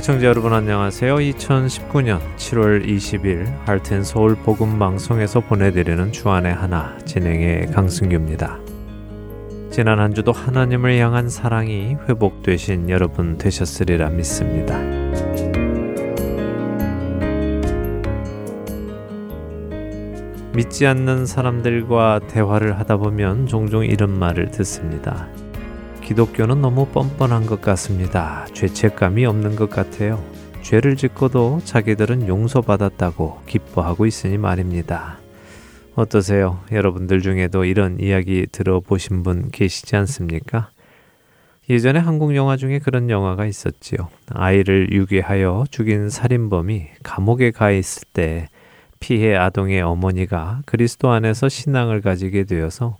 애청자 여러분 안녕하세요. 2019년 7월 20일 할텐 서울 복음 방송에서 보내드리는 주안의 하나 진행의 강승규입니다. 지난 한 주도 하나님을 향한 사랑이 회복되신 여러분 되셨으리라 믿습니다. 믿지 않는 사람들과 대화를 하다 보면 종종 이런 말을 듣습니다. 기독교는 너무 뻔뻔한 것 같습니다. 죄책감이 없는 것 같아요. 죄를 짓고도 자기들은 용서받았다고 기뻐하고 있으니 말입니다. 어떠세요? 여러분들 중에도 이런 이야기 들어보신 분 계시지 않습니까? 예전에 한국 영화 중에 그런 영화가 있었지요. 아이를 유괴하여 죽인 살인범이 감옥에 가 있을 때 피해 아동의 어머니가 그리스도 안에서 신앙을 가지게 되어서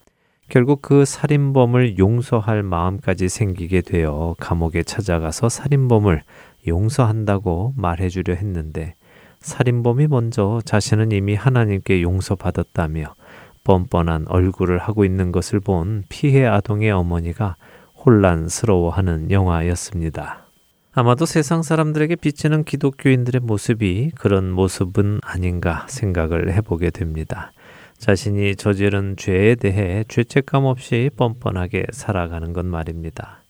결국 그 살인범을 용서할 마음까지 생기게 되어 감옥에 찾아가서 살인범을 용서한다고 말해주려 했는데 살인범이 먼저 자신은 이미 하나님께 용서받았다며 뻔뻔한 얼굴을 하고 있는 것을 본 피해 아동의 어머니가 혼란스러워하는 영화였습니다. 아마도 세상 사람들에게 비치는 기독교인들의 모습이 그런 모습은 아닌가 생각을 해보게 됩니다. 자신이 저지른 죄에 대해 죄책감 없이 뻔뻔하게 살아가는 것 말입니다.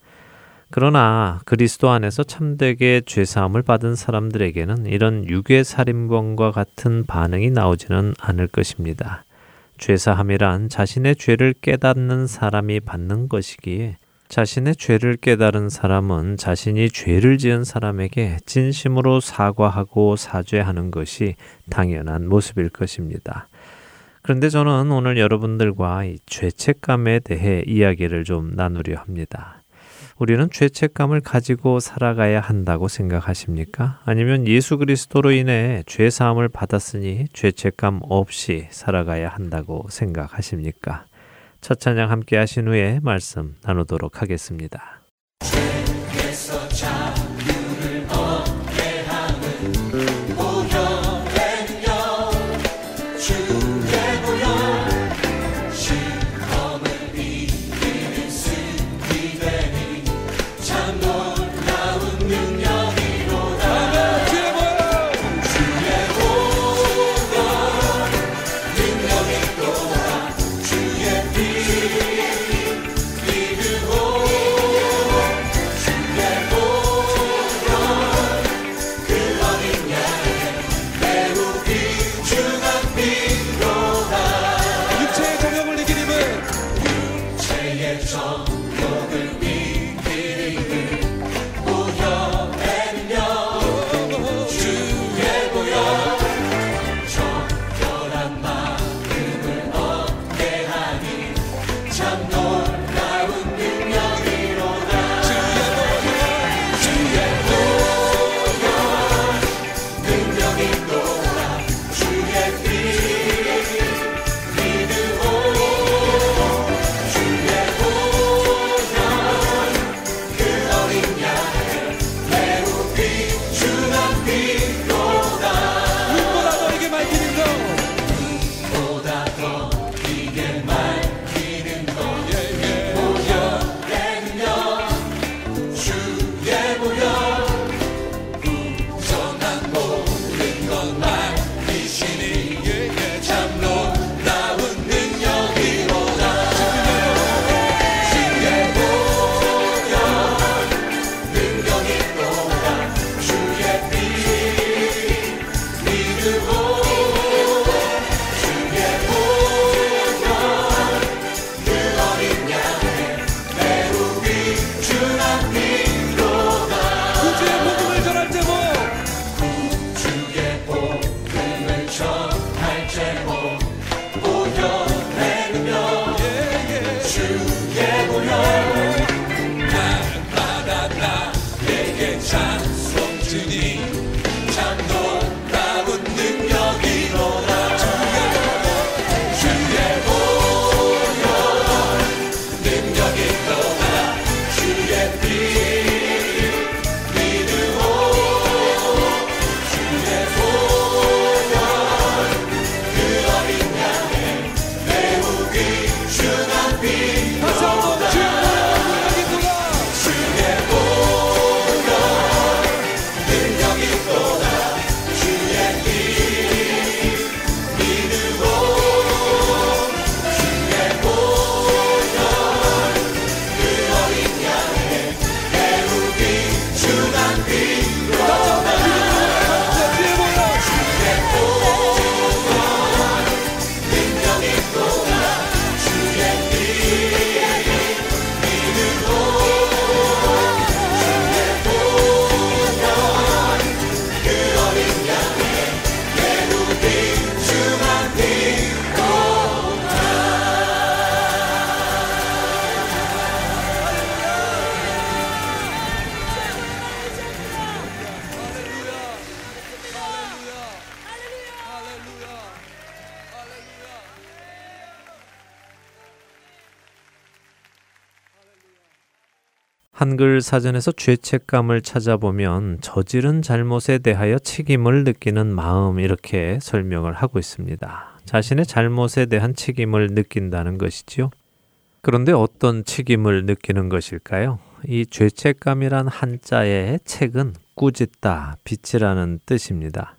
그러나 그리스도 안에서 참되게 죄사함을 받은 사람들에게는 이런 유괴 살인범과 같은 반응이 나오지는 않을 것입니다. 죄사함이란 자신의 죄를 깨닫는 사람이 받는 것이기에 자신의 죄를 깨달은 사람은 자신이 죄를 지은 사람에게 진심으로 사과하고 사죄하는 것이 당연한 모습일 것입니다. 그런데 저는 오늘 여러분들과 이 죄책감에 대해 이야기를 좀 나누려 합니다. 우리는 죄책감을 가지고 살아가야 한다고 생각하십니까? 아니면 예수 그리스도로 인해 죄 사함을 받았으니 죄책감 없이 살아가야 한다고 생각하십니까? 첫 찬양 함께 하신 후에 말씀 나누도록 하겠습니다. be. 한글 사전에서 죄책감을 찾아보면 저지른 잘못에 대하여 책임을 느끼는 마음 이렇게 설명을 하고 있습니다. 자신의 잘못에 대한 책임을 느낀다는 것이지요. 그런데 어떤 책임을 느끼는 것일까요? 이 죄책감이란 한자의 책은 꾸짖다, 빚이라는 뜻입니다.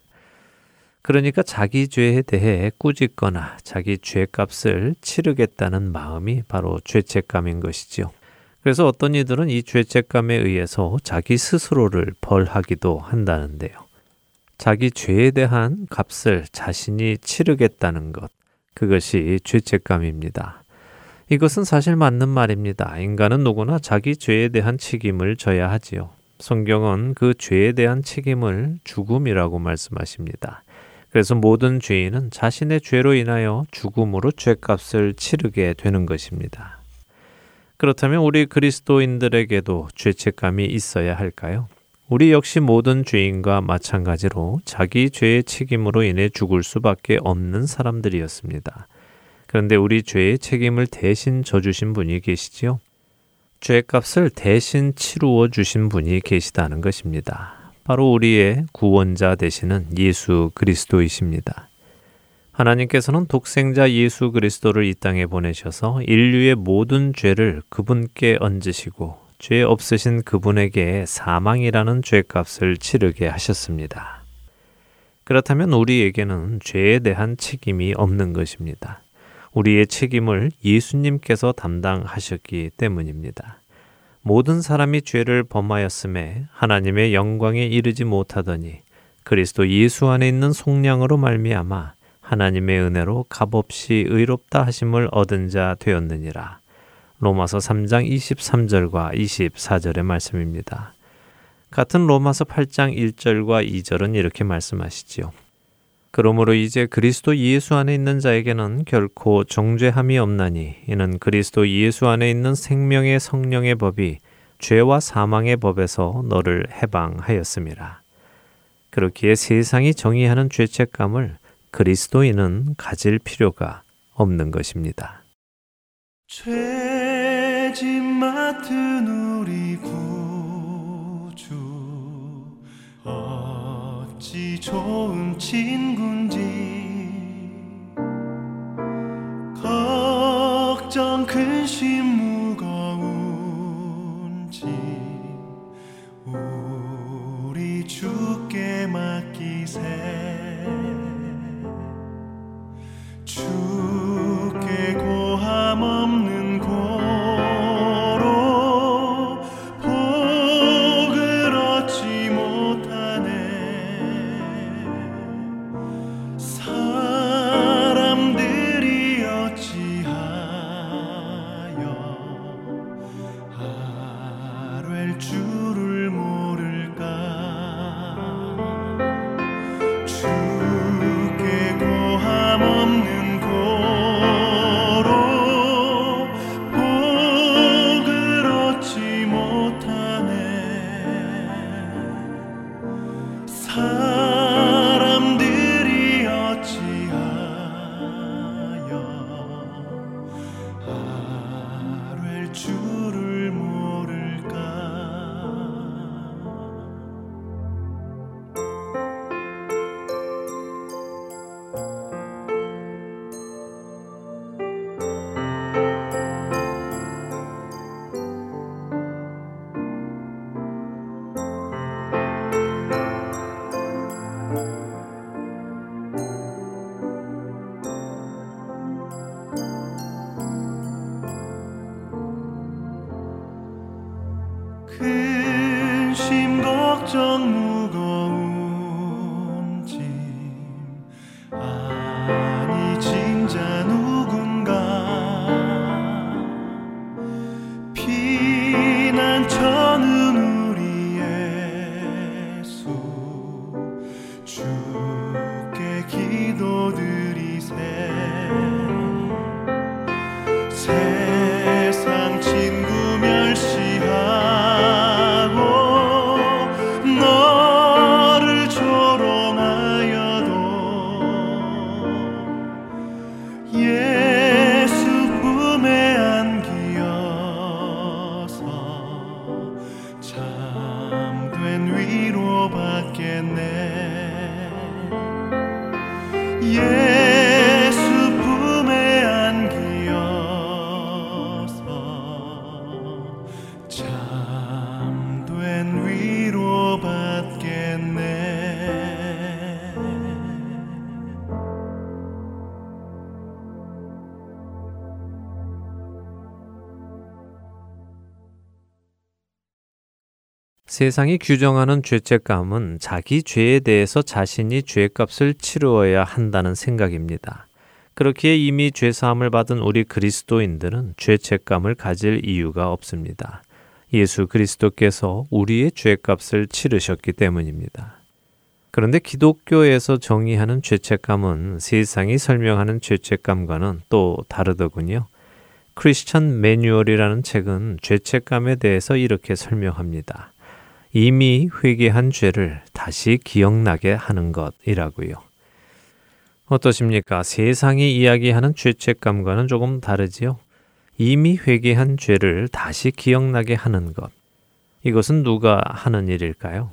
그러니까 자기 죄에 대해 꾸짖거나 자기 죄값을 치르겠다는 마음이 바로 죄책감인 것이지요. 그래서 어떤 이들은 이 죄책감에 의해서 자기 스스로를 벌하기도 한다는데요. 자기 죄에 대한 값을 자신이 치르겠다는 것, 그것이 죄책감입니다. 이것은 사실 맞는 말입니다. 인간은 누구나 자기 죄에 대한 책임을 져야 하지요. 성경은 그 죄에 대한 책임을 죽음이라고 말씀하십니다. 그래서 모든 죄인은 자신의 죄로 인하여 죽음으로 죄값을 치르게 되는 것입니다. 그렇다면 우리 그리스도인들에게도 죄책감이 있어야 할까요? 우리 역시 모든 죄인과 마찬가지로 자기 죄의 책임으로 인해 죽을 수밖에 없는 사람들이었습니다. 그런데 우리 죄의 책임을 대신 져주신 분이 계시지요? 죄값을 대신 치루어 주신 분이 계시다는 것입니다. 바로 우리의 구원자 되시는 예수 그리스도이십니다. 하나님께서는 독생자 예수 그리스도를 이 땅에 보내셔서 인류의 모든 죄를 그분께 얹으시고 죄 없으신 그분에게 사망이라는 죄값을 치르게 하셨습니다. 그렇다면 우리에게는 죄에 대한 책임이 없는 것입니다. 우리의 책임을 예수님께서 담당하셨기 때문입니다. 모든 사람이 죄를 범하였음에 하나님의 영광에 이르지 못하더니 그리스도 예수 안에 있는 속량으로 말미암아 하나님의 은혜로 값없이 의롭다 하심을 얻은 자 되었느니라. 로마서 3장 23절과 24절의 말씀입니다. 같은 로마서 8장 1절과 2절은 이렇게 말씀하시지요. 그러므로 이제 그리스도 예수 안에 있는 자에게는 결코 정죄함이 없나니 이는 그리스도 예수 안에 있는 생명의 성령의 법이 죄와 사망의 법에서 너를 해방하였음이라. 그렇기에 세상이 정의하는 죄책감을 그리스도인은 가질 필요가 없는 것입니다. 죄짐 맡은 우리 구주 어찌 좋은 친군지 걱정 근심 무거운지 우리 주께 맡기세 주께 세상이 규정하는 죄책감은 자기 죄에 대해서 자신이 죄값을 치루어야 한다는 생각입니다. 그렇기에 이미 죄사함을 받은 우리 그리스도인들은 죄책감을 가질 이유가 없습니다. 예수 그리스도께서 우리의 죄값을 치르셨기 때문입니다. 그런데 기독교에서 정의하는 죄책감은 세상이 설명하는 죄책감과는 또 다르더군요. 크리스천 매뉴얼이라는 책은 죄책감에 대해서 이렇게 설명합니다. 이미 회개한 죄를 다시 기억나게 하는 것이라고요. 어떠십니까? 세상이 이야기하는 죄책감과는 조금 다르지요? 이미 회개한 죄를 다시 기억나게 하는 것. 이것은 누가 하는 일일까요?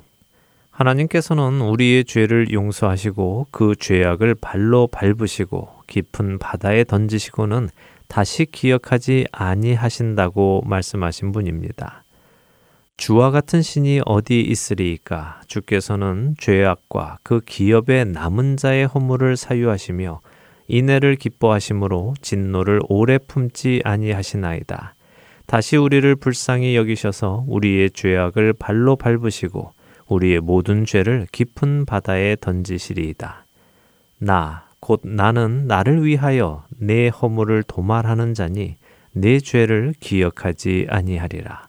하나님께서는 우리의 죄를 용서하시고 그 죄악을 발로 밟으시고 깊은 바다에 던지시고는 다시 기억하지 아니하신다고 말씀하신 분입니다. 주와 같은 신이 어디 있으리이까 주께서는 죄악과 그 기업의 남은 자의 허물을 사유하시며 인애를 기뻐하심으로 진노를 오래 품지 아니하시나이다. 다시 우리를 불쌍히 여기셔서 우리의 죄악을 발로 밟으시고 우리의 모든 죄를 깊은 바다에 던지시리이다. 나, 곧 나는 나를 위하여 내 허물을 도말하는 자니 내 죄를 기억하지 아니하리라.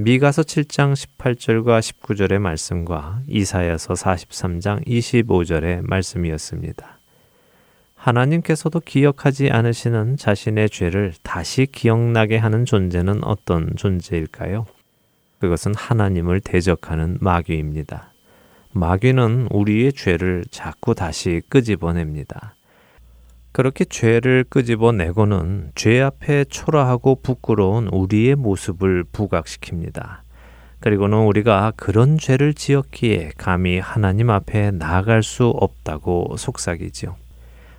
미가서 7장 18절과 19절의 말씀과 이사야서 43장 25절의 말씀이었습니다. 하나님께서도 기억하지 않으시는 자신의 죄를 다시 기억나게 하는 존재는 어떤 존재일까요? 그것은 하나님을 대적하는 마귀입니다. 마귀는 우리의 죄를 자꾸 다시 끄집어냅니다. 그렇게 죄를 끄집어내고는 죄 앞에 초라하고 부끄러운 우리의 모습을 부각시킵니다. 그리고는 우리가 그런 죄를 지었기에 감히 하나님 앞에 나아갈 수 없다고 속삭이지요.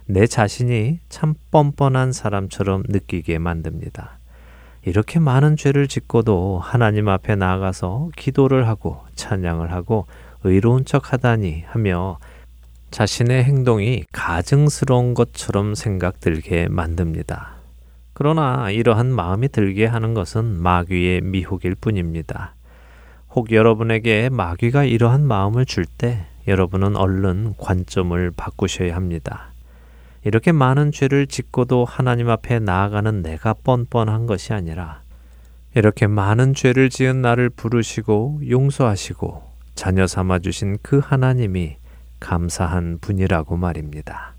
내 자신이 참 뻔뻔한 사람처럼 느끼게 만듭니다. 이렇게 많은 죄를 짓고도 하나님 앞에 나아가서 기도를 하고 찬양을 하고 의로운 척 하다니 하며 자신의 행동이 가증스러운 것처럼 생각들게 만듭니다. 그러나 이러한 마음이 들게 하는 것은 마귀의 미혹일 뿐입니다. 혹 여러분에게 마귀가 이러한 마음을 줄 때 여러분은 얼른 관점을 바꾸셔야 합니다. 이렇게 많은 죄를 짓고도 하나님 앞에 나아가는 내가 뻔뻔한 것이 아니라 이렇게 많은 죄를 지은 나를 부르시고 용서하시고 자녀 삼아 주신 그 하나님이 감사한 분이라고 말입니다.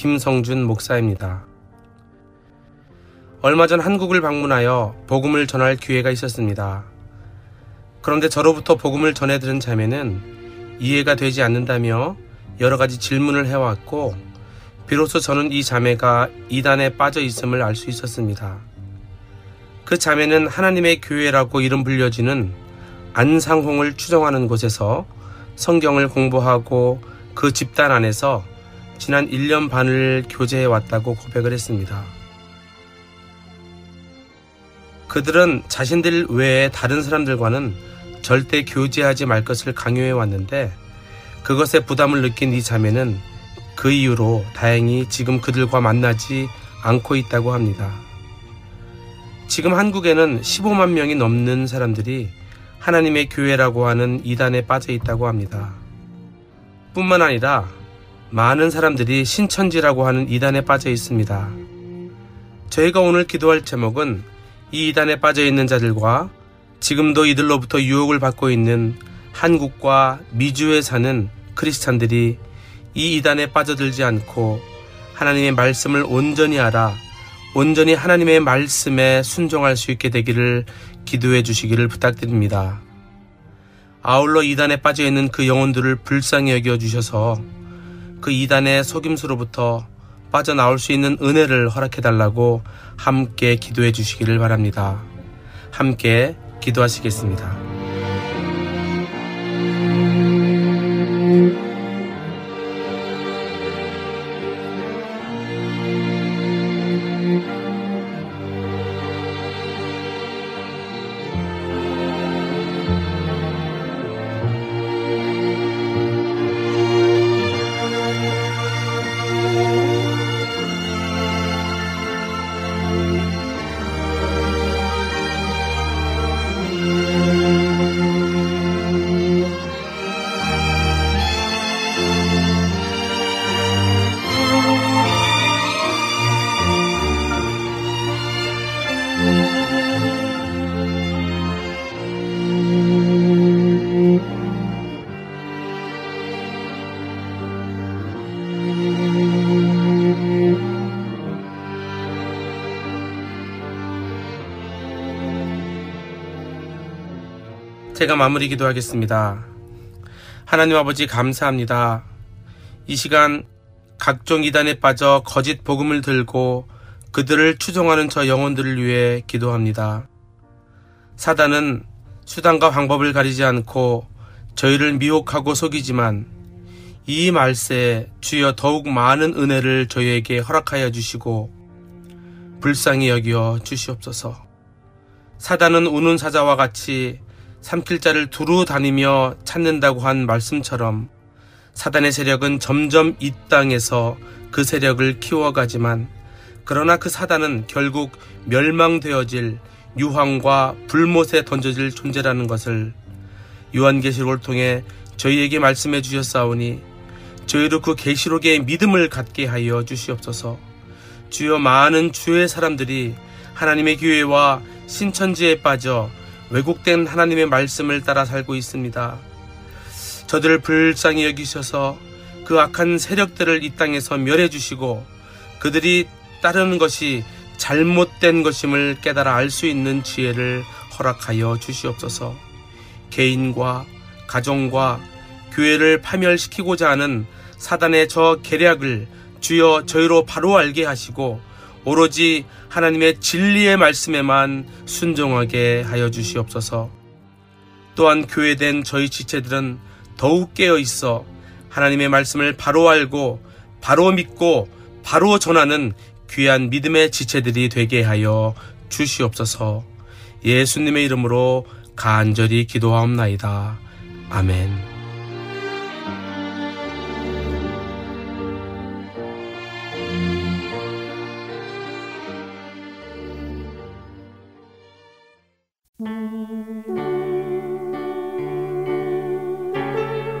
김성준 목사입니다. 얼마 전 한국을 방문하여 복음을 전할 기회가 있었습니다. 그런데 저로부터 복음을 전해들은 자매는 이해가 되지 않는다며 여러 가지 질문을 해왔고, 비로소 저는 이 자매가 이단에 빠져 있음을 알 수 있었습니다. 그 자매는 하나님의 교회라고 이름 불려지는 안상홍을 추정하는 곳에서 성경을 공부하고 그 집단 안에서 지난 1년 반을 교제해 왔다고 고백을 했습니다. 그들은 자신들 외에 다른 사람들과는 절대 교제하지 말 것을 강요해 왔는데 그것에 부담을 느낀 이 자매는 그 이유로 다행히 지금 그들과 만나지 않고 있다고 합니다. 지금 한국에는 15만 명이 넘는 사람들이 하나님의 교회라고 하는 이단에 빠져 있다고 합니다. 뿐만 아니라 많은 사람들이 신천지라고 하는 이단에 빠져 있습니다. 저희가 오늘 기도할 제목은 이 이단에 빠져 있는 자들과 지금도 이들로부터 유혹을 받고 있는 한국과 미주에 사는 크리스찬들이 이 이단에 빠져들지 않고 하나님의 말씀을 온전히 알아 온전히 하나님의 말씀에 순종할 수 있게 되기를 기도해 주시기를 부탁드립니다. 아울러 이단에 빠져 있는 그 영혼들을 불쌍히 여겨 주셔서 그 이단의 속임수로부터 빠져나올 수 있는 은혜를 허락해 달라고 함께 기도해 주시기를 바랍니다. 함께 기도하시겠습니다. 마무리 기도하겠습니다. 하나님 아버지 감사합니다. 이 시간 각종 이단에 빠져 거짓 복음을 들고 그들을 추종하는 저 영혼들을 위해 기도합니다. 사단은 수단과 방법을 가리지 않고 저희를 미혹하고 속이지만 이 말세에 주여 더욱 많은 은혜를 저희에게 허락하여 주시고 불쌍히 여기어 주시옵소서. 사단은 우는 사자와 같이 삼킬자를 두루 다니며 찾는다고 한 말씀처럼 사단의 세력은 점점 이 땅에서 그 세력을 키워가지만 그러나 그 사단은 결국 멸망되어질 유황과 불못에 던져질 존재라는 것을 요한계시록을 통해 저희에게 말씀해 주셨사오니 저희도 그 계시록의 믿음을 갖게 하여 주시옵소서. 주여 많은 주의 사람들이 하나님의 교회와 신천지에 빠져 왜곡된 하나님의 말씀을 따라 살고 있습니다. 저들을 불쌍히 여기셔서 그 악한 세력들을 이 땅에서 멸해 주시고 그들이 따르는 것이 잘못된 것임을 깨달아 알 수 있는 지혜를 허락하여 주시옵소서. 개인과 가정과 교회를 파멸시키고자 하는 사단의 저 계략을 주여 저희로 바로 알게 하시고 오로지 하나님의 진리의 말씀에만 순종하게 하여 주시옵소서. 또한 교회된 저희 지체들은 더욱 깨어 있어 하나님의 말씀을 바로 알고 바로 믿고 바로 전하는 귀한 믿음의 지체들이 되게 하여 주시옵소서. 예수님의 이름으로 간절히 기도하옵나이다. 아멘.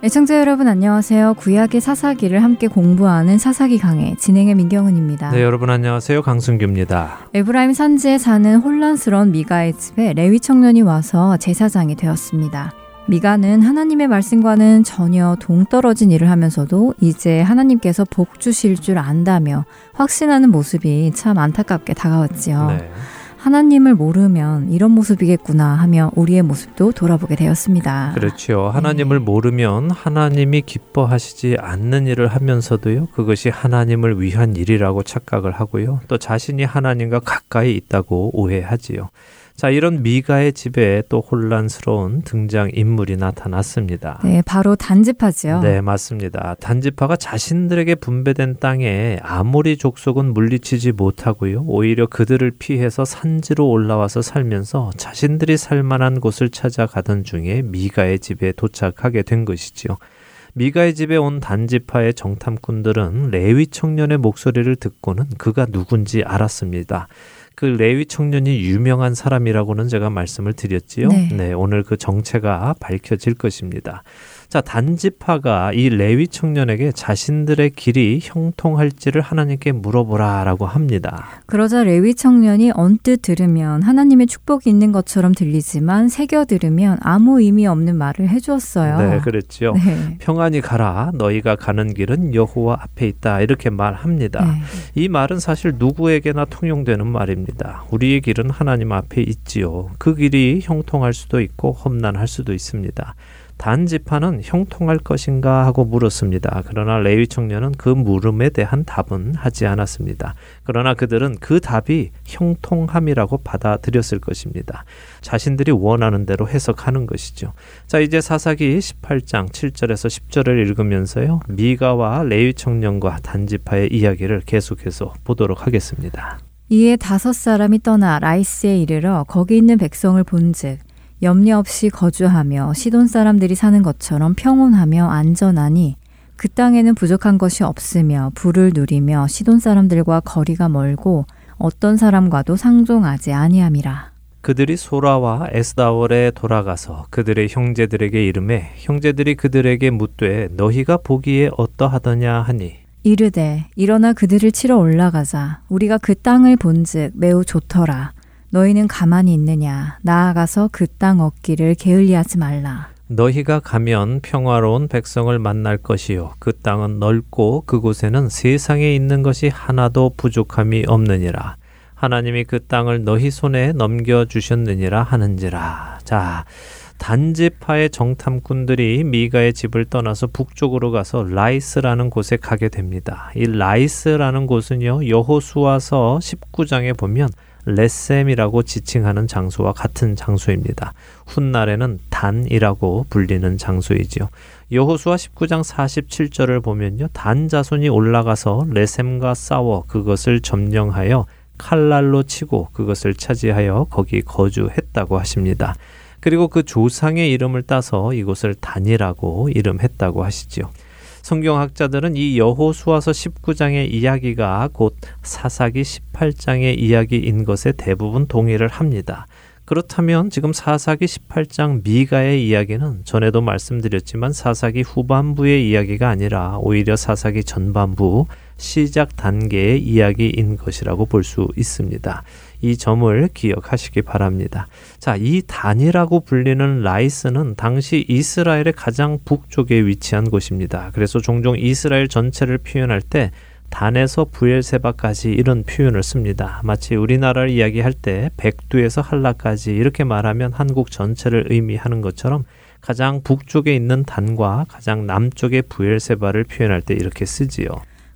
애청자 여러분 안녕하세요. 구약의 사사기를 함께 공부하는 사사기 강의 진행의 민경은입니다. 네, 여러분 안녕하세요. 강승규입니다. 에브라임 산지에 사는 혼란스러운 미가의 집에 레위 청년이 와서 제사장이 되었습니다. 미가는 하나님의 말씀과는 전혀 동떨어진 일을 하면서도 이제 하나님께서 복 주실 줄 안다며 확신하는 모습이 참 안타깝게 다가왔지요. 네. 하나님을 모르면 이런 모습이겠구나 하며 우리의 모습도 돌아보게 되었습니다. 그렇죠. 하나님을 네. 모르면 하나님이 기뻐하시지 않는 일을 하면서도요. 그것이 하나님을 위한 일이라고 착각을 하고요. 또 자신이 하나님과 가까이 있다고 오해하지요. 자, 이런 미가의 집에 또 혼란스러운 등장 인물이 나타났습니다. 네, 바로 단지파지요. 네, 맞습니다. 단지파가 자신들에게 분배된 땅에 아무리 족속은 물리치지 못하고요. 오히려 그들을 피해서 산지로 올라와서 살면서 자신들이 살 만한 곳을 찾아가던 중에 미가의 집에 도착하게 된 것이지요. 미가의 집에 온 단지파의 정탐꾼들은 레위 청년의 목소리를 듣고는 그가 누군지 알았습니다. 그 레위 청년이 유명한 사람이라고는 제가 말씀을 드렸지요. 네. 네, 오늘 그 정체가 밝혀질 것입니다. 자, 단지파가 이 레위 청년에게 자신들의 길이 형통할지를 하나님께 물어보라라고 합니다. 그러자 레위 청년이 언뜻 들으면 하나님의 축복이 있는 것처럼 들리지만 새겨 들으면 아무 의미 없는 말을 해 주었어요. 네, 그랬죠. 네. 평안히 가라. 너희가 가는 길은 여호와 앞에 있다. 이렇게 말합니다. 네. 이 말은 사실 누구에게나 통용되는 말입니다. 우리의 길은 하나님 앞에 있지요. 그 길이 형통할 수도 있고 험난할 수도 있습니다. 단지파는 형통할 것인가 하고 물었습니다. 그러나 레위 청년은 그 물음에 대한 답은 하지 않았습니다. 그러나 그들은 그 답이 형통함이라고 받아들였을 것입니다. 자신들이 원하는 대로 해석하는 것이죠. 자, 이제 사사기 18장 7절에서 10절을 읽으면서요. 미가와 레위 청년과 단지파의 이야기를 계속해서 보도록 하겠습니다. 이에 다섯 사람이 떠나 라이스에 이르러 거기 있는 백성을 본즉 염려 없이 거주하며 시돈 사람들이 사는 것처럼 평온하며 안전하니 그 땅에는 부족한 것이 없으며 불을 누리며 시돈 사람들과 거리가 멀고 어떤 사람과도 상종하지 아니함이라. 그들이 소라와 에스다월에 돌아가서 그들의 형제들에게 이름해 형제들이 그들에게 묻되 너희가 보기에 어떠하더냐 하니? 이르되 일어나 그들을 치러 올라가자. 우리가 그 땅을 본즉 매우 좋더라 너희는 가만히 있느냐? 나아가서 그 땅 얻기를 게을리하지 말라 너희가 가면 평화로운 백성을 만날 것이요. 그 땅은 넓고 그곳에는 세상에 있는 것이 하나도 부족함이 없느니라. 하나님이 그 땅을 너희 손에 넘겨 주셨느니라 하는지라. 자 단지파의 정탐꾼들이 미가의 집을 떠나서 북쪽으로 가서 라이스라는 곳에 가게 됩니다. 이 라이스라는 곳은요, 여호수아서 19장에 보면 레셈이라고 지칭하는 장소와 같은 장소입니다. 훗날에는 단이라고 불리는 장소이지요. 여호수아 19장 47절을 보면요. 단 자손이 올라가서 레셈과 싸워 그것을 점령하여 칼날로 치고 그것을 차지하여 거기 거주했다고 하십니다. 그리고 그 조상의 이름을 따서 이곳을 단이라고 이름했다고 하시지요. 성경학자들은 이 여호수아서 19장의 이야기가 곧 사사기 18장의 이야기인 것에 대부분 동의를 합니다. 그렇다면 지금 사사기 18장 미가의 이야기는 전에도 말씀드렸지만 사사기 후반부의 이야기가 아니라 오히려 사사기 전반부 시작 단계의 이야기인 것이라고 볼 수 있습니다. 이 점을 기억하시기 바랍니다. 자, 이 단이라고 불리는 라이스는 당시 이스라엘의 가장 북쪽에 위치한 곳입니다. 그래서 종종 이스라엘 전체를 표현할 때 단에서 부엘세바까지 이런 표현을 씁니다. 마치 우리나라를 이야기할 때 백두에서 한라까지 이렇게 말하면 한국 전체를 의미하는 것처럼 가장 북쪽에 있는 단과 가장 남쪽의 부엘세바를 표현할 때 이렇게 쓰지요.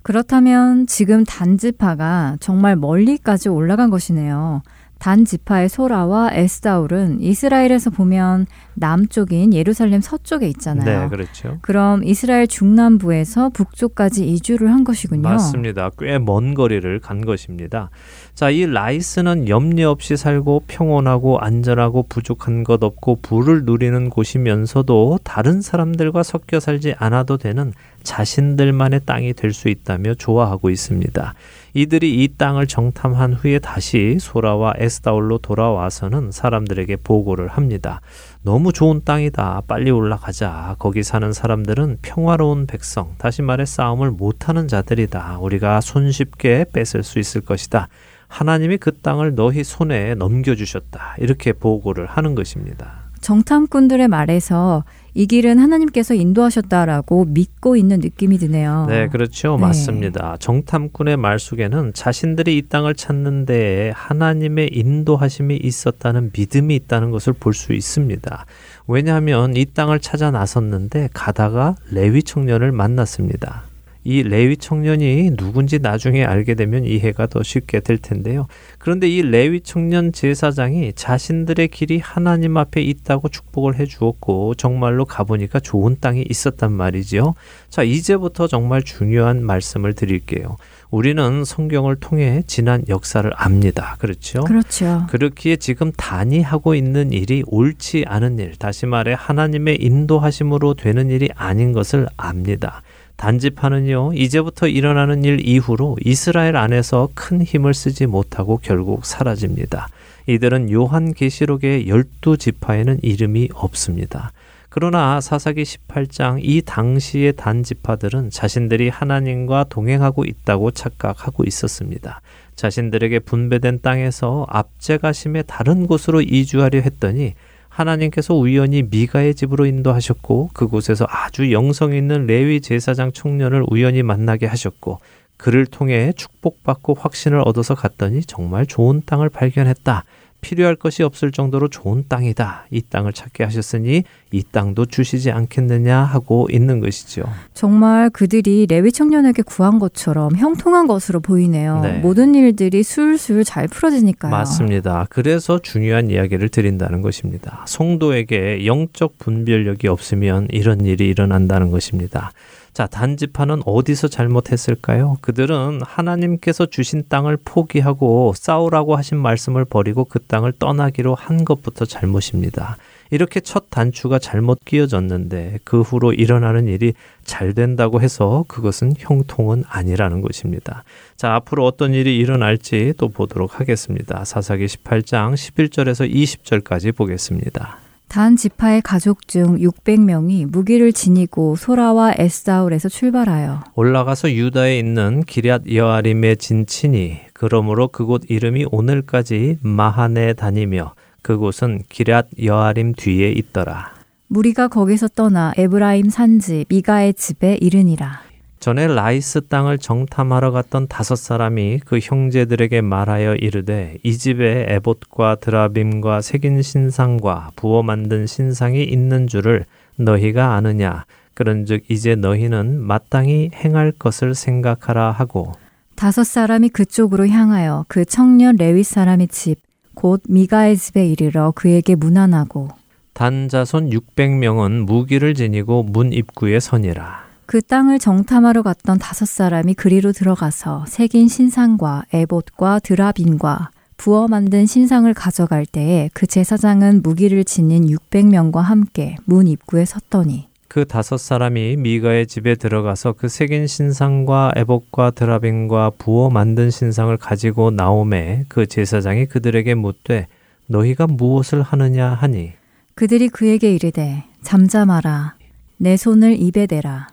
그렇다면 지금 단지파가 정말 멀리까지 올라간 것이네요. 단 지파의 소라와 에스다울은 이스라엘에서 보면 남쪽인 예루살렘 서쪽에 있잖아요. 네, 그렇죠. 그럼 이스라엘 중남부에서 북쪽까지 이주를 한 것이군요. 맞습니다. 꽤 먼 거리를 간 것입니다. 자, 이 라이스는 염려 없이 살고 평온하고 안전하고 부족한 것 없고 부를 누리는 곳이면서도 다른 사람들과 섞여 살지 않아도 되는 자신들만의 땅이 될 수 있다며 좋아하고 있습니다. 이들이 이 땅을 정탐한 후에 다시 소라와 에스다올로 돌아와서는 사람들에게 보고를 합니다. 너무 좋은 땅이다. 빨리 올라가자. 거기 사는 사람들은 평화로운 백성, 다시 말해 싸움을 못하는 자들이다. 우리가 손쉽게 뺏을 수 있을 것이다. 하나님이 그 땅을 너희 손에 넘겨주셨다. 이렇게 보고를 하는 것입니다. 정탐꾼들의 말에서 이 길은 하나님께서 인도하셨다라고 믿고 있는 느낌이 드네요. 네, 그렇죠. 네. 맞습니다. 정탐꾼의 말 속에는 자신들이 이 땅을 찾는 데에 하나님의 인도하심이 있었다는 믿음이 있다는 것을 볼 수 있습니다. 왜냐하면 이 땅을 찾아 나섰는데 가다가 레위 청년을 만났습니다. 이 레위 청년이 누군지 나중에 알게 되면 이해가 더 쉽게 될 텐데요. 그런데 이 레위 청년 제사장이 자신들의 길이 하나님 앞에 있다고 축복을 해 주었고 정말로 가보니까 좋은 땅이 있었단 말이지요. 자, 이제부터 정말 중요한 말씀을 드릴게요. 우리는 성경을 통해 지난 역사를 압니다. 그렇죠? 그렇죠. 그렇기에 지금 단이 하고 있는 일이 옳지 않은 일, 다시 말해 하나님의 인도하심으로 되는 일이 아닌 것을 압니다. 단지파는요, 이제부터 일어나는 일 이후로 이스라엘 안에서 큰 힘을 쓰지 못하고 결국 사라집니다. 이들은 요한 계시록의 열두 지파에는 이름이 없습니다. 그러나 사사기 18장 이 당시의 단지파들은 자신들이 하나님과 동행하고 있다고 착각하고 있었습니다. 자신들에게 분배된 땅에서 압제가심의 다른 곳으로 이주하려 했더니 하나님께서 우연히 미가의 집으로 인도하셨고 그곳에서 아주 영성 있는 레위 제사장 청년을 우연히 만나게 하셨고 그를 통해 축복받고 확신을 얻어서 갔더니 정말 좋은 땅을 발견했다. 필요할 것이 없을 정도로 좋은 땅이다. 이 땅을 찾게 하셨으니 이 땅도 주시지 않겠느냐 하고 있는 것이죠. 정말 그들이 레위 청년에게 구한 것처럼 형통한 것으로 보이네요. 네. 모든 일들이 술술 잘 풀어지니까요. 맞습니다. 그래서 중요한 이야기를 드린다는 것입니다. 성도에게 영적 분별력이 없으면 이런 일이 일어난다는 것입니다. 자, 단지파는 어디서 잘못했을까요? 그들은 하나님께서 주신 땅을 포기하고 싸우라고 하신 말씀을 버리고 그 땅을 떠나기로 한 것부터 잘못입니다. 이렇게 첫 단추가 잘못 끼어졌는데 그 후로 일어나는 일이 잘 된다고 해서 그것은 형통은 아니라는 것입니다. 자, 앞으로 어떤 일이 일어날지 또 보도록 하겠습니다. 사사기 18장 11절에서 20절까지 보겠습니다. 단 지파의 가족 중 600명이 무기를 지니고 소라와 에스다올에서 출발하여 올라가서 유다에 있는 기럇 여아림에 진치니 그러므로 그곳 이름이 오늘까지 마하네 단이며 그곳은 기럇 여아림 뒤에 있더라. 무리가 거기서 떠나 에브라임 산지 미가의 집에 이르니라. 전에 라이스 땅을 정탐하러 갔던 다섯 사람이 그 형제들에게 말하여 이르되 이 집에 에봇과 드라빔과 새긴 신상과 부어 만든 신상이 있는 줄을 너희가 아느냐? 그런즉 이제 너희는 마땅히 행할 것을 생각하라 하고. 다섯 사람이 그쪽으로 향하여 그 청년 레위 사람의 집 곧 미가의 집에 이르러 그에게 문안하고 단자손 600명은 무기를 지니고 문 입구에 서니라 그 땅을 정탐하러 갔던 다섯 사람이 그리로 들어가서 새긴 신상과 에봇과 드라빈과 부어 만든 신상을 가져갈 때에 그 제사장은 무기를 지닌 600명과 함께 문 입구에 섰더니 그 다섯 사람이 미가의 집에 들어가서 그 새긴 신상과 에봇과 드라빈과 부어 만든 신상을 가지고 나오매 그 제사장이 그들에게 묻되 너희가 무엇을 하느냐? 하니. 그들이 그에게 이르되 잠잠하라. 내 손을 입에 대라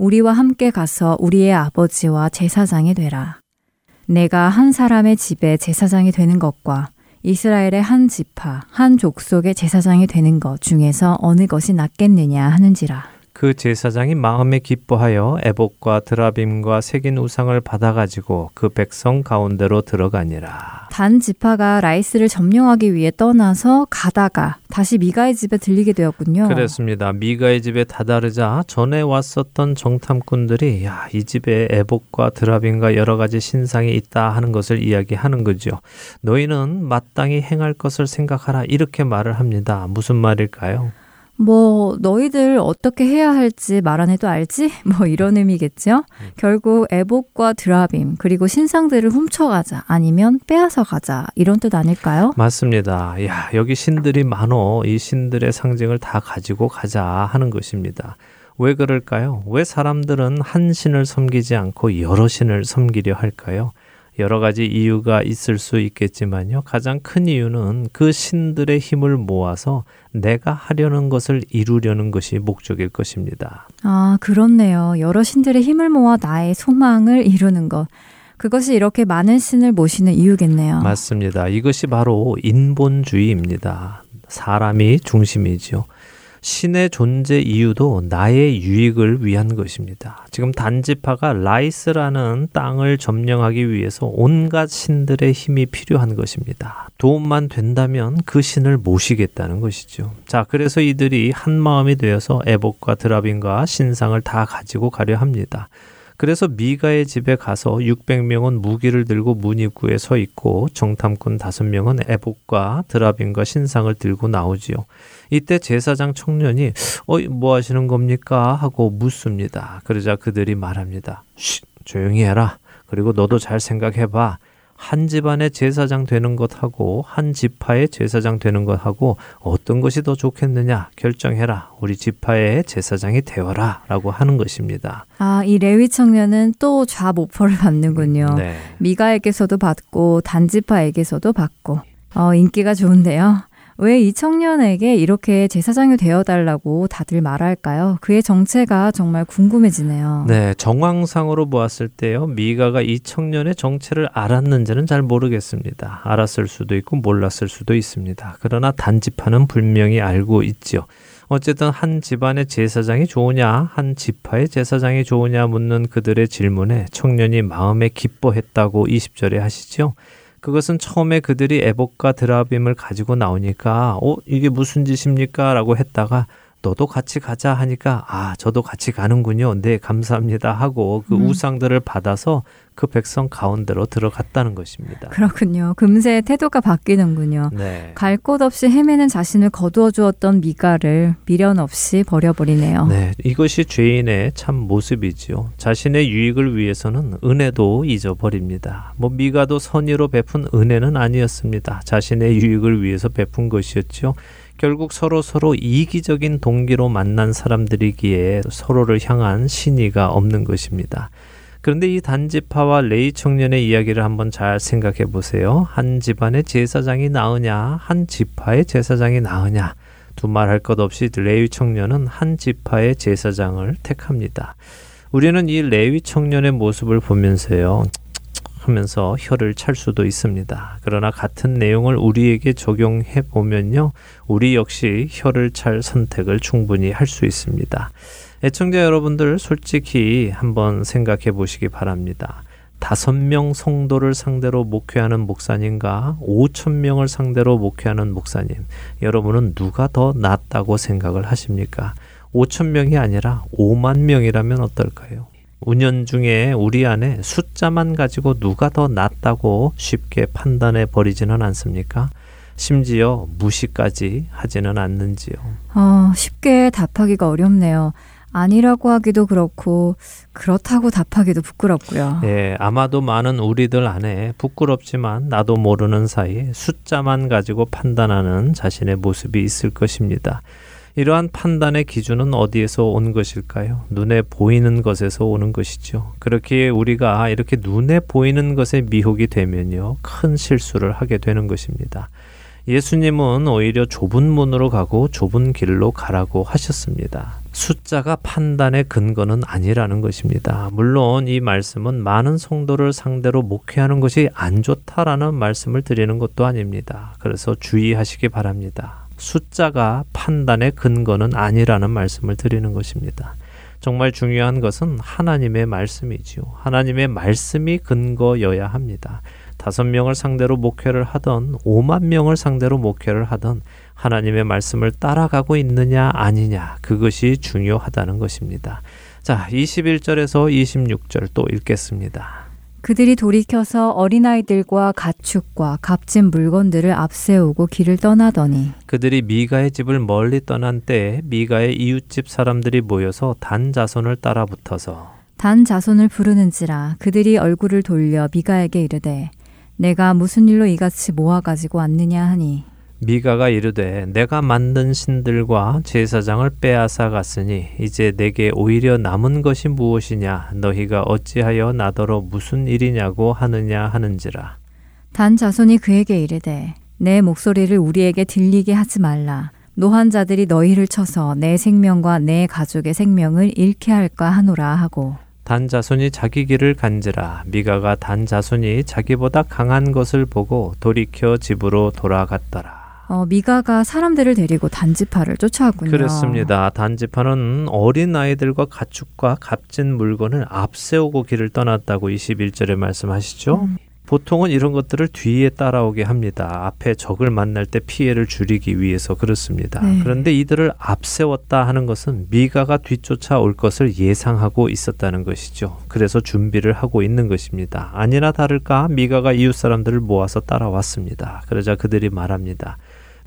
우리와 함께 가서 우리의 아버지와 제사장이 되라 내가 한 사람의 집에 제사장이 되는 것과 이스라엘의 한 지파, 한 족속의 제사장이 되는 것 중에서 어느 것이 낫겠느냐 하는지라. 그 제사장이 마음에 기뻐하여 에봇과 드라빔과 새긴 우상을 받아가지고 그 백성 가운데로 들어가니라. 단 지파가 라이스를 점령하기 위해 떠나서 가다가 다시 미가의 집에 들리게 되었군요. 그렇습니다. 미가의 집에 다다르자 전에 왔었던 정탐꾼들이 야, 이 집에 에봇과 드라빔과 여러 가지 신상이 있다 하는 것을 이야기하는 거죠. 너희는 마땅히 행할 것을 생각하라 이렇게 말을 합니다. 무슨 말일까요? 뭐 너희들 어떻게 해야 할지 말 안 해도 알지? 뭐 이런 의미겠죠. 음. 결국 에봇과 드라빔 그리고 신상들을 훔쳐가자 아니면 빼앗아 가자 이런 뜻 아닐까요? 맞습니다. 야 여기 신들이 많어 이 신들의 상징을 다 가지고 가자 하는 것입니다. 왜 그럴까요? 왜 사람들은 한 신을 섬기지 않고 여러 신을 섬기려 할까요? 여러 가지 이유가 있을 수 있겠지만요. 가장 큰 이유는 그 신들의 힘을 모아서 내가 하려는 것을 이루려는 것이 목적일 것입니다. 아, 그렇네요. 여러 신들의 힘을 모아 나의 소망을 이루는 것. 그것이 이렇게 많은 신을 모시는 이유겠네요. 맞습니다. 이것이 바로 인본주의입니다. 사람이 중심이지요. 신의 존재 이유도 나의 유익을 위한 것입니다. 지금 단지파가 라이스라는 땅을 점령하기 위해서 온갖 신들의 힘이 필요한 것입니다. 도움만 된다면 그 신을 모시겠다는 것이죠. 자, 그래서 이들이 한 마음이 되어서 에복과 드라빈과 신상을 다 가지고 가려 합니다. 그래서 미가의 집에 가서 600명은 무기를 들고 문 입구에 서 있고 정탐꾼 5명은 에복과 드라빈과 신상을 들고 나오지요. 이때 제사장 청년이 어이 뭐 하시는 겁니까 하고 묻습니다. 그러자 그들이 말합니다. 쉿 조용히 해라. 그리고 너도 잘 생각해 봐. 한 집안의 제사장 되는 것하고 한 지파의 제사장 되는 것하고 어떤 것이 더 좋겠느냐 결정해라. 우리 지파의 제사장이 되어라. 라고 하는 것입니다. 아, 이 레위 청년은 또 좌모포를 받는군요. 네. 미가에게서도 받고 단지파에게서도 받고. 어, 인기가 좋은데요. 왜 이 청년에게 이렇게 제사장이 되어달라고 다들 말할까요? 그의 정체가 정말 궁금해지네요. 네, 정황상으로 보았을 때요. 미가가 이 청년의 정체를 알았는지는 잘 모르겠습니다. 알았을 수도 있고 몰랐을 수도 있습니다. 그러나 단지파는 분명히 알고 있지요. 어쨌든 한 집안의 제사장이 좋으냐, 한 지파의 제사장이 좋으냐 묻는 그들의 질문에 청년이 마음에 기뻐했다고 20절에 하시죠. 그것은 처음에 그들이 에복과 드라빔을 가지고 나오니까 어 이게 무슨 짓입니까? 라고 했다가 너도 같이 가자 하니까 아 저도 같이 가는군요. 네 감사합니다 하고 그 음. 우상들을 받아서 그 백성 가운데로 들어갔다는 것입니다. 그렇군요. 금세 태도가 바뀌는군요. 네. 갈곳 없이 헤매는 자신을 거두어 주었던 미가를 미련 없이 버려버리네요. 네, 이것이 죄인의 참 모습이지요. 자신의 유익을 위해서는 은혜도 잊어버립니다. 뭐 미가도 선의로 베푼 은혜는 아니었습니다. 자신의 유익을 위해서 베푼 것이었죠. 결국 서로 서로 이기적인 동기로 만난 사람들이기에 서로를 향한 신의가 없는 것입니다. 그런데 이 단지파와 레이 청년의 이야기를 한번 잘 생각해 보세요. 한 집안의 제사장이 나으냐, 한 지파의 제사장이 나으냐. 두말할 것 없이 레위 청년은 한 지파의 제사장을 택합니다. 우리는 이 레위 청년의 모습을 보면서요. 하면서 혀를 찰 수도 있습니다. 그러나 같은 내용을 우리에게 적용해 보면요. 우리 역시 혀를 찰 선택을 충분히 할 수 있습니다. 애청자 여러분들 솔직히 한번 생각해 보시기 바랍니다. 다섯 명 성도를 상대로 목회하는 목사님과 오천 명을 상대로 목회하는 목사님, 여러분은 누가 더 낫다고 생각을 하십니까? 오천 명이 아니라 오만 명이라면 어떨까요? 운연 중에 우리 안에 숫자만 가지고 누가 더 낫다고 쉽게 판단해 버리지는 않습니까? 심지어 무시까지 하지는 않는지요. 어, 쉽게 답하기가 어렵네요. 아니라고 하기도 그렇고 그렇다고 답하기도 부끄럽고요. 예, 아마도 많은 우리들 안에 부끄럽지만 나도 모르는 사이에 숫자만 가지고 판단하는 자신의 모습이 있을 것입니다. 이러한 판단의 기준은 어디에서 온 것일까요? 눈에 보이는 것에서 오는 것이죠. 그렇게 우리가 이렇게 눈에 보이는 것에 미혹이 되면요. 큰 실수를 하게 되는 것입니다. 예수님은 오히려 좁은 문으로 가고 좁은 길로 가라고 하셨습니다. 숫자가 판단의 근거는 아니라는 것입니다. 물론 이 말씀은 많은 성도를 상대로 목회하는 것이 안 좋다라는 말씀을 드리는 것도 아닙니다. 그래서 주의하시기 바랍니다. 숫자가 판단의 근거는 아니라는 말씀을 드리는 것입니다. 정말 중요한 것은 하나님의 말씀이지요. 하나님의 말씀이 근거여야 합니다. 다섯 명을 상대로 목회를 하던 오만 명을 상대로 목회를 하던 하나님의 말씀을 따라가고 있느냐 아니냐 그것이 중요하다는 것입니다. 자, 21절에서 26절 또 읽겠습니다. 그들이 돌이켜서 어린아이들과 가축과 값진 물건들을 앞세우고 길을 떠나더니 그들이 미가의 집을 멀리 떠난 때에 미가의 이웃집 사람들이 모여서 단 자손을 따라 붙어서 단 자손을 부르는지라 그들이 얼굴을 돌려 미가에게 이르되 내가 무슨 일로 이같이 모아 가지고 왔느냐 하니 미가가 이르되 내가 만든 신들과 제사장을 빼앗아 갔으니 이제 내게 오히려 남은 것이 무엇이냐? 너희가 어찌하여 나더러 무슨 일이냐고 하느냐 하는지라. 단 자손이 그에게 이르되 네 목소리를 우리에게 들리게 하지 말라. 노한 자들이 너희를 쳐서 네 생명과 네 가족의 생명을 잃게 할까 하노라 하고. 단 자손이 자기 길을 간지라. 미가가 단 자손이 자기보다 강한 것을 보고 돌이켜 집으로 돌아갔더라 어, 미가가 사람들을 데리고 단지파를 쫓아왔군요. 그렇습니다. 단지파는 어린 아이들과 가축과 값진 물건을 앞세우고 길을 떠났다고 21절에 말씀하시죠. 음. 보통은 이런 것들을 뒤에 따라오게 합니다. 앞에 적을 만날 때 피해를 줄이기 위해서 그렇습니다. 네. 그런데 이들을 앞세웠다 하는 것은 미가가 뒤쫓아 올 것을 예상하고 있었다는 것이죠. 그래서 준비를 하고 있는 것입니다. 아니나 다를까 미가가 이웃 사람들을 모아서 따라왔습니다. 그러자 그들이 말합니다.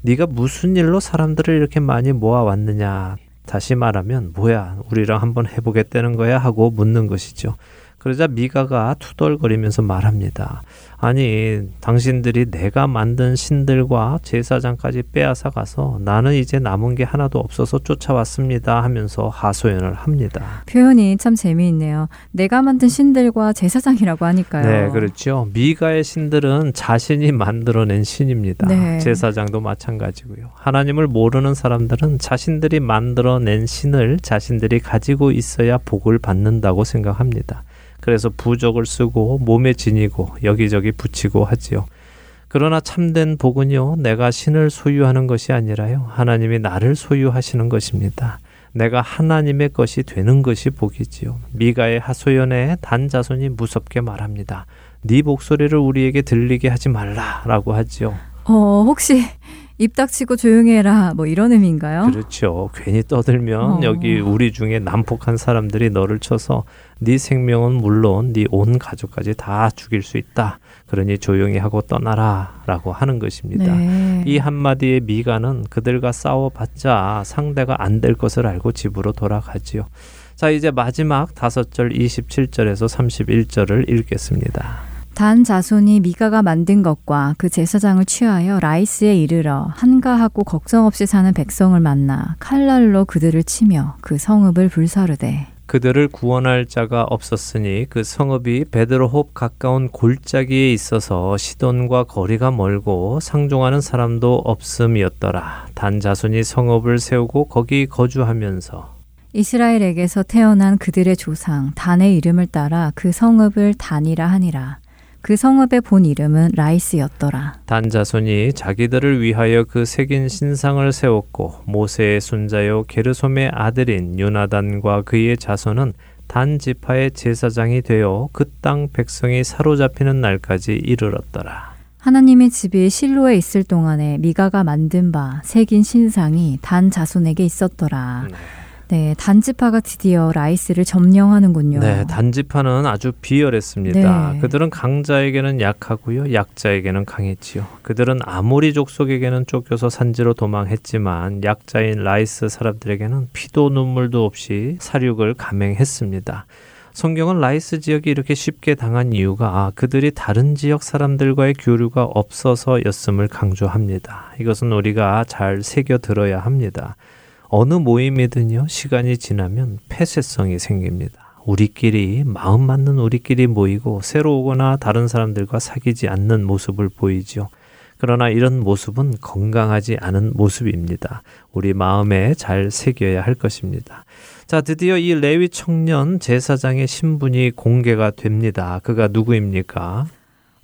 네가 무슨 일로 사람들을 이렇게 많이 모아왔느냐. 다시 말하면 뭐야 우리랑 한번 해보겠다는 거야 하고 묻는 것이죠. 그러자 미가가 투덜거리면서 말합니다. 아니, 당신들이 내가 만든 신들과 제사장까지 빼앗아 가서 나는 이제 남은 게 하나도 없어서 쫓아왔습니다 하면서 하소연을 합니다. 표현이 참 재미있네요. 내가 만든 신들과 제사장이라고 하니까요. 네, 그렇죠. 미가의 신들은 자신이 만들어낸 신입니다. 네. 제사장도 마찬가지고요. 하나님을 모르는 사람들은 자신들이 만들어낸 신을 자신들이 가지고 있어야 복을 받는다고 생각합니다. 그래서 부적을 쓰고 몸에 지니고 여기저기 붙이고 하지요. 그러나 참된 복은요, 내가 신을 소유하는 것이 아니라요, 하나님이 나를 소유하시는 것입니다. 내가 하나님의 것이 되는 것이 복이지요. 미가의 하소연에 단 자손이 무섭게 말합니다. 네 목소리를 우리에게 들리게 하지 말라라고 하지요. 어, 혹시 입 닥치고 조용해라 뭐 이런 의미인가요? 그렇죠. 괜히 떠들면 어. 여기 우리 중에 난폭한 사람들이 너를 쳐서 네 생명은 물론 네 온 가족까지 다 죽일 수 있다. 그러니 조용히 하고 떠나라라고 하는 것입니다. 네. 이 한마디의 미가는 그들과 싸워봤자 상대가 안 될 것을 알고 집으로 돌아가지요. 자, 이제 마지막 다섯 절 27절에서 31절을 읽겠습니다. 단 자손이 미가가 만든 것과 그 제사장을 취하여 라이스에 이르러 한가하고 걱정 없이 사는 백성을 만나 칼날로 그들을 치며 그 성읍을 불사르되 그들을 구원할 자가 없었으니 그 성읍이 베드로홉 가까운 골짜기에 있어서 시돈과 거리가 멀고 상종하는 사람도 없음이었더라. 단 자손이 성읍을 세우고 거기 거주하면서 이스라엘에게서 태어난 그들의 조상 단의 이름을 따라 그 성읍을 단이라 하니라. 그 성읍의 본 이름은 라이스였더라. 단 자손이 자기들을 위하여 그 새긴 신상을 세웠고 모세의 손자요 게르솜의 아들인 요나단과 그의 자손은 단 지파의 제사장이 되어 그 땅 백성이 사로잡히는 날까지 이르렀더라. 하나님의 집이 실로에 있을 동안에 미가가 만든 바 새긴 신상이 단 자손에게 있었더라. 네. 네, 단지파가 드디어 라이스를 점령하는군요. 네, 단지파는 아주 비열했습니다. 네. 그들은 강자에게는 약하고요, 약자에게는 강했지요. 그들은 아모리 족속에게는 쫓겨서 산지로 도망했지만 약자인 라이스 사람들에게는 피도 눈물도 없이 살육을 감행했습니다. 성경은 라이스 지역이 이렇게 쉽게 당한 이유가 아, 그들이 다른 지역 사람들과의 교류가 없어서였음을 강조합니다. 이것은 우리가 잘 새겨 들어야 합니다. 어느 모임이든요, 시간이 지나면 폐쇄성이 생깁니다. 우리끼리, 마음 맞는 우리끼리 모이고 새로 오거나 다른 사람들과 사귀지 않는 모습을 보이죠. 그러나 이런 모습은 건강하지 않은 모습입니다. 우리 마음에 잘 새겨야 할 것입니다. 자, 드디어 이 레위 청년 제사장의 신분이 공개가 됩니다. 그가 누구입니까?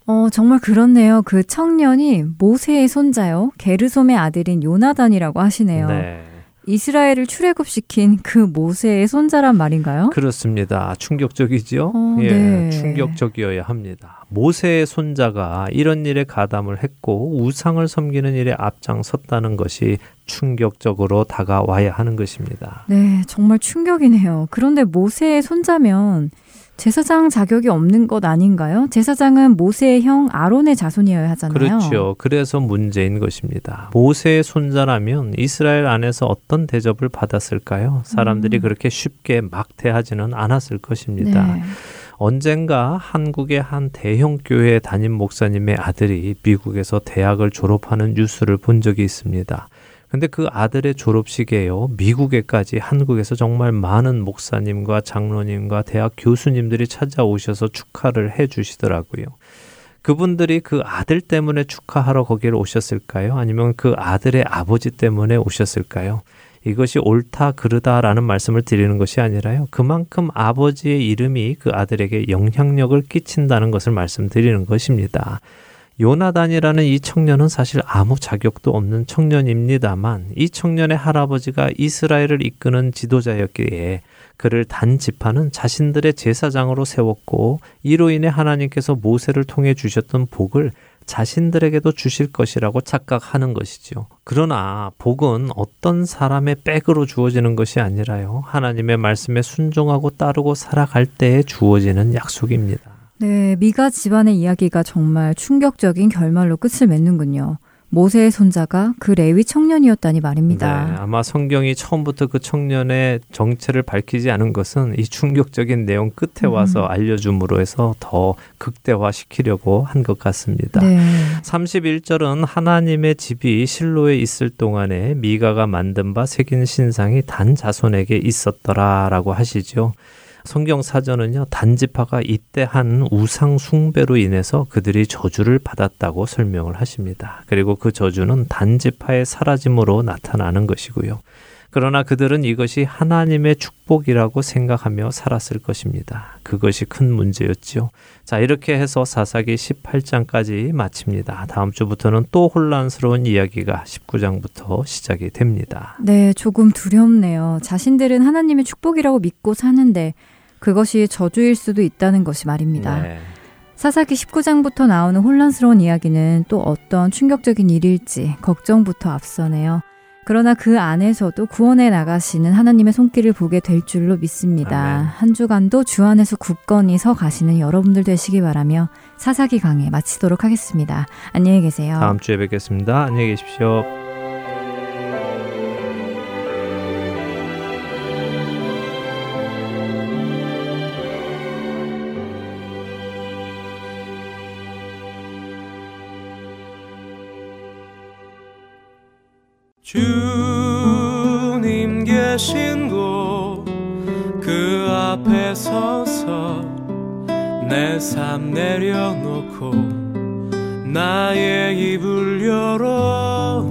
어, 정말 그렇네요. 그 청년이 모세의 손자요. 게르솜의 아들인 요나단이라고 하시네요. 네. 이스라엘을 출애굽시킨 그 모세의 손자란 말인가요? 그렇습니다. 충격적이죠. 어, 예, 네. 충격적이어야 합니다. 모세의 손자가 이런 일에 가담을 했고 우상을 섬기는 일에 앞장섰다는 것이 충격적으로 다가와야 하는 것입니다. 네, 정말 충격이네요. 그런데 모세의 손자면 제사장 자격이 없는 것 아닌가요? 제사장은 모세의 형 아론의 자손이어야 하잖아요. 그렇죠. 그래서 문제인 것입니다. 모세의 손자라면 이스라엘 안에서 어떤 대접을 받았을까요? 사람들이 음. 그렇게 쉽게 막대하지는 않았을 것입니다. 네. 언젠가 한국의 한 대형 교회 담임 목사님의 아들이 미국에서 대학을 졸업하는 뉴스를 본 적이 있습니다. 근데 그 아들의 졸업식에요. 미국에까지 한국에서 정말 많은 목사님과 장로님과 대학 교수님들이 찾아오셔서 축하를 해 주시더라고요. 그분들이 그 아들 때문에 축하하러 거기를 오셨을까요? 아니면 그 아들의 아버지 때문에 오셨을까요? 이것이 옳다 그르다라는 말씀을 드리는 것이 아니라요. 그만큼 아버지의 이름이 그 아들에게 영향력을 끼친다는 것을 말씀드리는 것입니다. 요나단이라는 이 청년은 사실 아무 자격도 없는 청년입니다만 이 청년의 할아버지가 이스라엘을 이끄는 지도자였기에 그를 단 지파는 자신들의 제사장으로 세웠고 이로 인해 하나님께서 모세를 통해 주셨던 복을 자신들에게도 주실 것이라고 착각하는 것이지요. 그러나 복은 어떤 사람의 백으로 주어지는 것이 아니라요. 하나님의 말씀에 순종하고 따르고 살아갈 때에 주어지는 약속입니다. 네, 미가 집안의 이야기가 정말 충격적인 결말로 끝을 맺는군요. 모세의 손자가 그 레위 청년이었다니 말입니다. 네, 아마 성경이 처음부터 그 청년의 정체를 밝히지 않은 것은 이 충격적인 내용 끝에 음. 와서 음. 알려줌으로 해서 더 극대화시키려고 한 것 같습니다. 네. 31절은 하나님의 집이 실로에 있을 동안에 미가가 만든 바 새긴 신상이 단 자손에게 있었더라라고 하시죠. 성경 사전은요, 단지파가 이때 한 우상 숭배로 인해서 그들이 저주를 받았다고 설명을 하십니다. 그리고 그 저주는 단지파의 사라짐으로 나타나는 것이고요. 그러나 그들은 이것이 하나님의 축복이라고 생각하며 살았을 것입니다. 그것이 큰 문제였지요. 자, 이렇게 해서 사사기 18장까지 마칩니다. 다음 주부터는 또 혼란스러운 이야기가 19장부터 시작이 됩니다. 네, 조금 두렵네요. 자신들은 하나님의 축복이라고 믿고 사는데 그것이 저주일 수도 있다는 것이 말입니다. 네. 사사기 19장부터 나오는 혼란스러운 이야기는 또 어떤 충격적인 일일지 걱정부터 앞서네요. 그러나 그 안에서도 구원해 나가시는 하나님의 손길을 보게 될 줄로 믿습니다. 아멘. 한 주간도 주 안에서 굳건히 서 가시는 여러분들 되시기 바라며 사사기 강의 마치도록 하겠습니다. 안녕히 계세요. 다음 주에 뵙겠습니다. 안녕히 계십시오. 주님 계신 곳 그 앞에 서서 내 삶 내려놓고 나의 입을 열어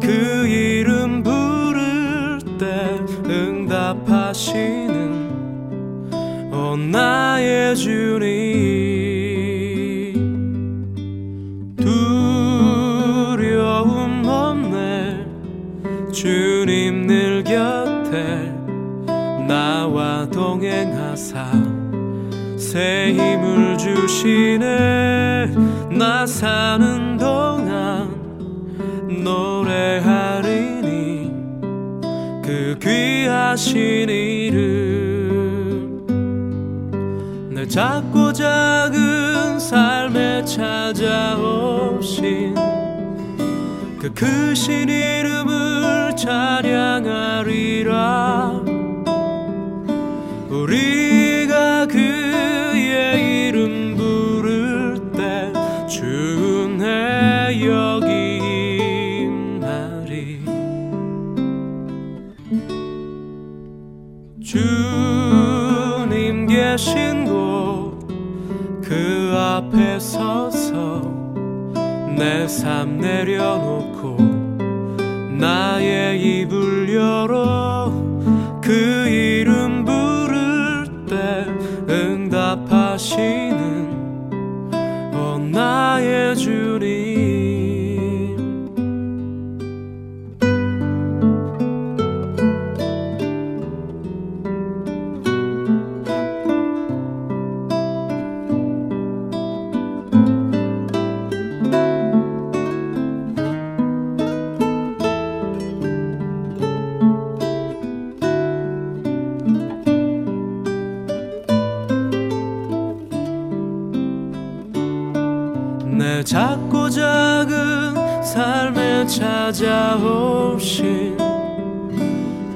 그 이름 부를 때 응답하시는 오 나의 주님 동행하사 새 힘을 주시네. 나 사는 동안 노래하리니 그 귀하신 이름. 내 작고 작은 삶에 찾아오신 그 크신 이름을 찬양하리라 삶 찾아오신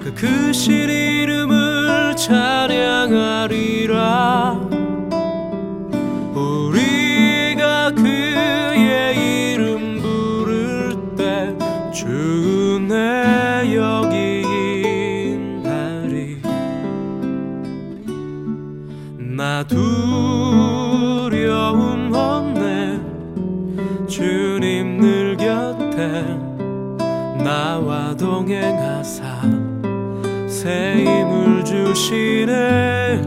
그 크신 이름을 찬양하리라 동행하사 새 힘을 주시네.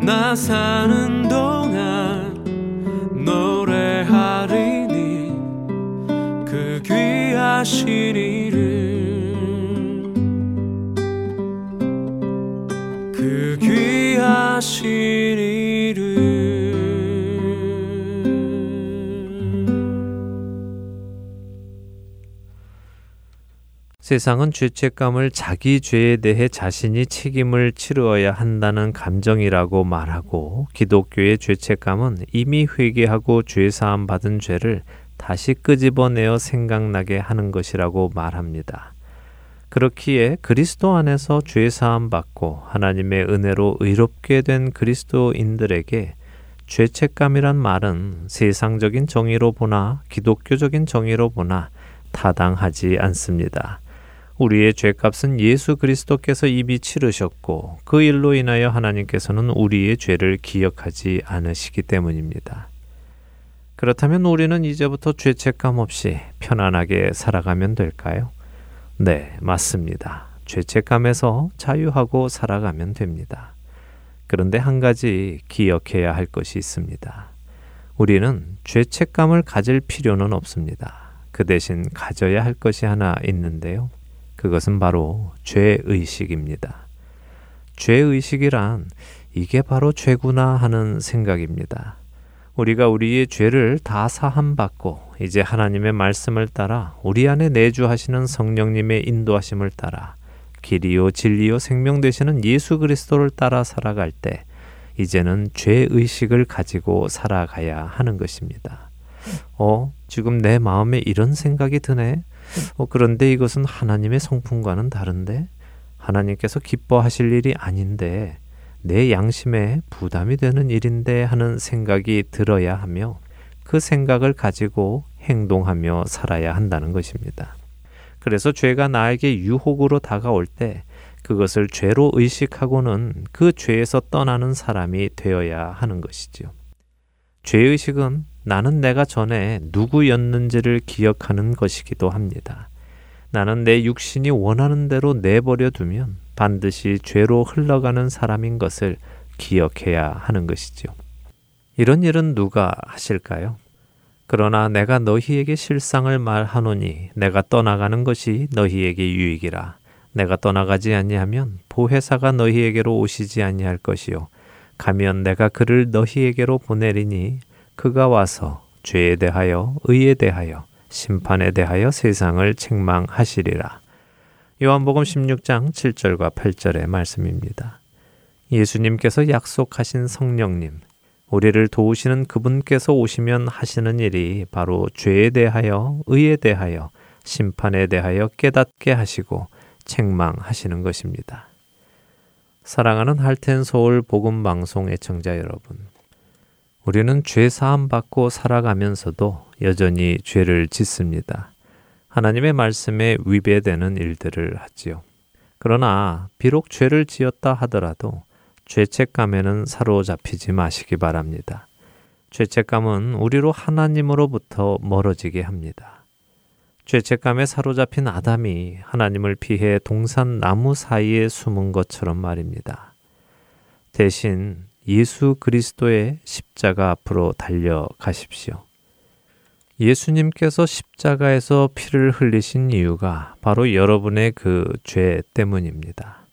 나 사는 동안 노래하리니 그 귀하신 이 세상은 죄책감을 자기 죄에 대해 자신이 책임을 치루어야 한다는 감정이라고 말하고 기독교의 죄책감은 이미 회개하고 죄 사함 받은 죄를 다시 끄집어내어 생각나게 하는 것이라고 말합니다. 그렇기에 그리스도 안에서 죄 사함 받고 하나님의 은혜로 의롭게 된 그리스도인들에게 죄책감이란 말은 세상적인 정의로 보나 기독교적인 정의로 보나 타당하지 않습니다. 우리의 죄값은 예수 그리스도께서 이미 치르셨고 그 일로 인하여 하나님께서는 우리의 죄를 기억하지 않으시기 때문입니다. 그렇다면 우리는 이제부터 죄책감 없이 편안하게 살아가면 될까요? 네, 맞습니다. 죄책감에서 자유하고 살아가면 됩니다. 그런데 한 가지 기억해야 할 것이 있습니다. 우리는 죄책감을 가질 필요는 없습니다. 그 대신 가져야 할 것이 하나 있는데요. 그것은 바로 죄의식입니다. 죄의식이란 이게 바로 죄구나 하는 생각입니다. 우리가 우리의 죄를 다 사함받고 이제 하나님의 말씀을 따라 우리 안에 내주하시는 성령님의 인도하심을 따라 길이요 진리요 생명 되시는 예수 그리스도를 따라 살아갈 때 이제는 죄 의식을 가지고 살아가야 하는 것입니다. 어, 지금 내 마음에 이런 생각이 드네. 어, 그런데 이것은 하나님의 성품과는 다른데 하나님께서 기뻐하실 일이 아닌데 내 양심에 부담이 되는 일인데 하는 생각이 들어야 하며 그 생각을 가지고 행동하며 살아야 한다는 것입니다. 그래서 죄가 나에게 유혹으로 다가올 때 그것을 죄로 의식하고는 그 죄에서 떠나는 사람이 되어야 하는 것이지요. 죄의식은 나는 내가 전에 누구였는지를 기억하는 것이기도 합니다. 나는 내 육신이 원하는 대로 내버려 두면 반드시 죄로 흘러가는 사람인 것을 기억해야 하는 것이지요. 이런 일은 누가 하실까요? 그러나 내가 너희에게 실상을 말하노니 내가 떠나가는 것이 너희에게 유익이라. 내가 떠나가지 아니하면 보혜사가 너희에게로 오시지 아니할 것이요. 가면 내가 그를 너희에게로 보내리니 그가 와서 죄에 대하여 의에 대하여 심판에 대하여 세상을 책망하시리라. 요한복음 16장 7절과 8절의 말씀입니다. 예수님께서 약속하신 성령님, 우리를 도우시는 그분께서 오시면 하시는 일이 바로 죄에 대하여, 의에 대하여, 심판에 대하여 깨닫게 하시고 책망하시는 것입니다. 사랑하는 할텐 서울 복음 방송 애청자 여러분. 우리는 죄 사함 받고 살아가면서도 여전히 죄를 짓습니다. 하나님의 말씀에 위배되는 일들을 하지요. 그러나 비록 죄를 지었다 하더라도 죄책감에는 사로잡히지 마시기 바랍니다. 죄책감은 우리로 하나님으로부터 멀어지게 합니다. 죄책감에 사로잡힌 아담이 하나님을 피해 동산 나무 사이에 숨은 것처럼 말입니다. 대신 예수 그리스도의 십자가 앞으로 달려가십시오. 예수님께서 십자가에서 피를 흘리신 이유가 바로 여러분의 그 죄 때문입니다.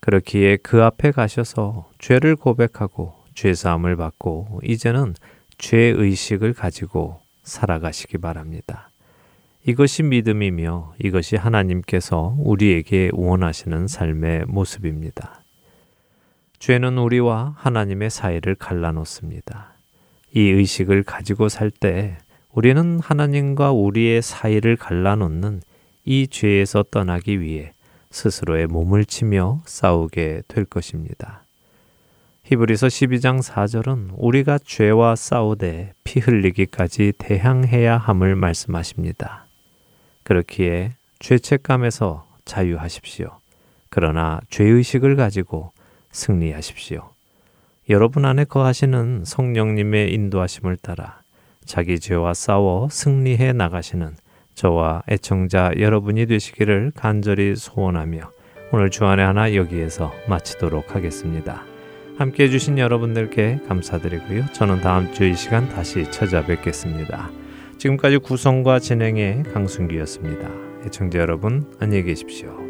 그렇기에 그 앞에 가셔서 죄를 고백하고 죄사함을 받고 이제는 죄의식을 가지고 살아가시기 바랍니다. 이것이 믿음이며 이것이 하나님께서 우리에게 원하시는 삶의 모습입니다. 죄는 우리와 하나님의 사이를 갈라놓습니다. 이 의식을 가지고 살 때 우리는 하나님과 우리의 사이를 갈라놓는 이 죄에서 떠나기 위해 스스로의 몸을 치며 싸우게 될 것입니다. 히브리서 12장 4절은 우리가 죄와 싸우되 피 흘리기까지 대항해야 함을 말씀하십니다. 그렇기에 죄책감에서 자유하십시오. 그러나 죄의식을 가지고 승리하십시오. 여러분 안에 거하시는 성령님의 인도하심을 따라 자기 죄와 싸워 승리해 나가시는 저와 애청자 여러분이 되시기를 간절히 소원하며 오늘 주안의 하나 여기에서 마치도록 하겠습니다. 함께 해주신 여러분들께 감사드리고요. 저는 다음 주 이 시간 다시 찾아뵙겠습니다. 지금까지 구성과 진행의 강순기였습니다. 애청자 여러분 안녕히 계십시오.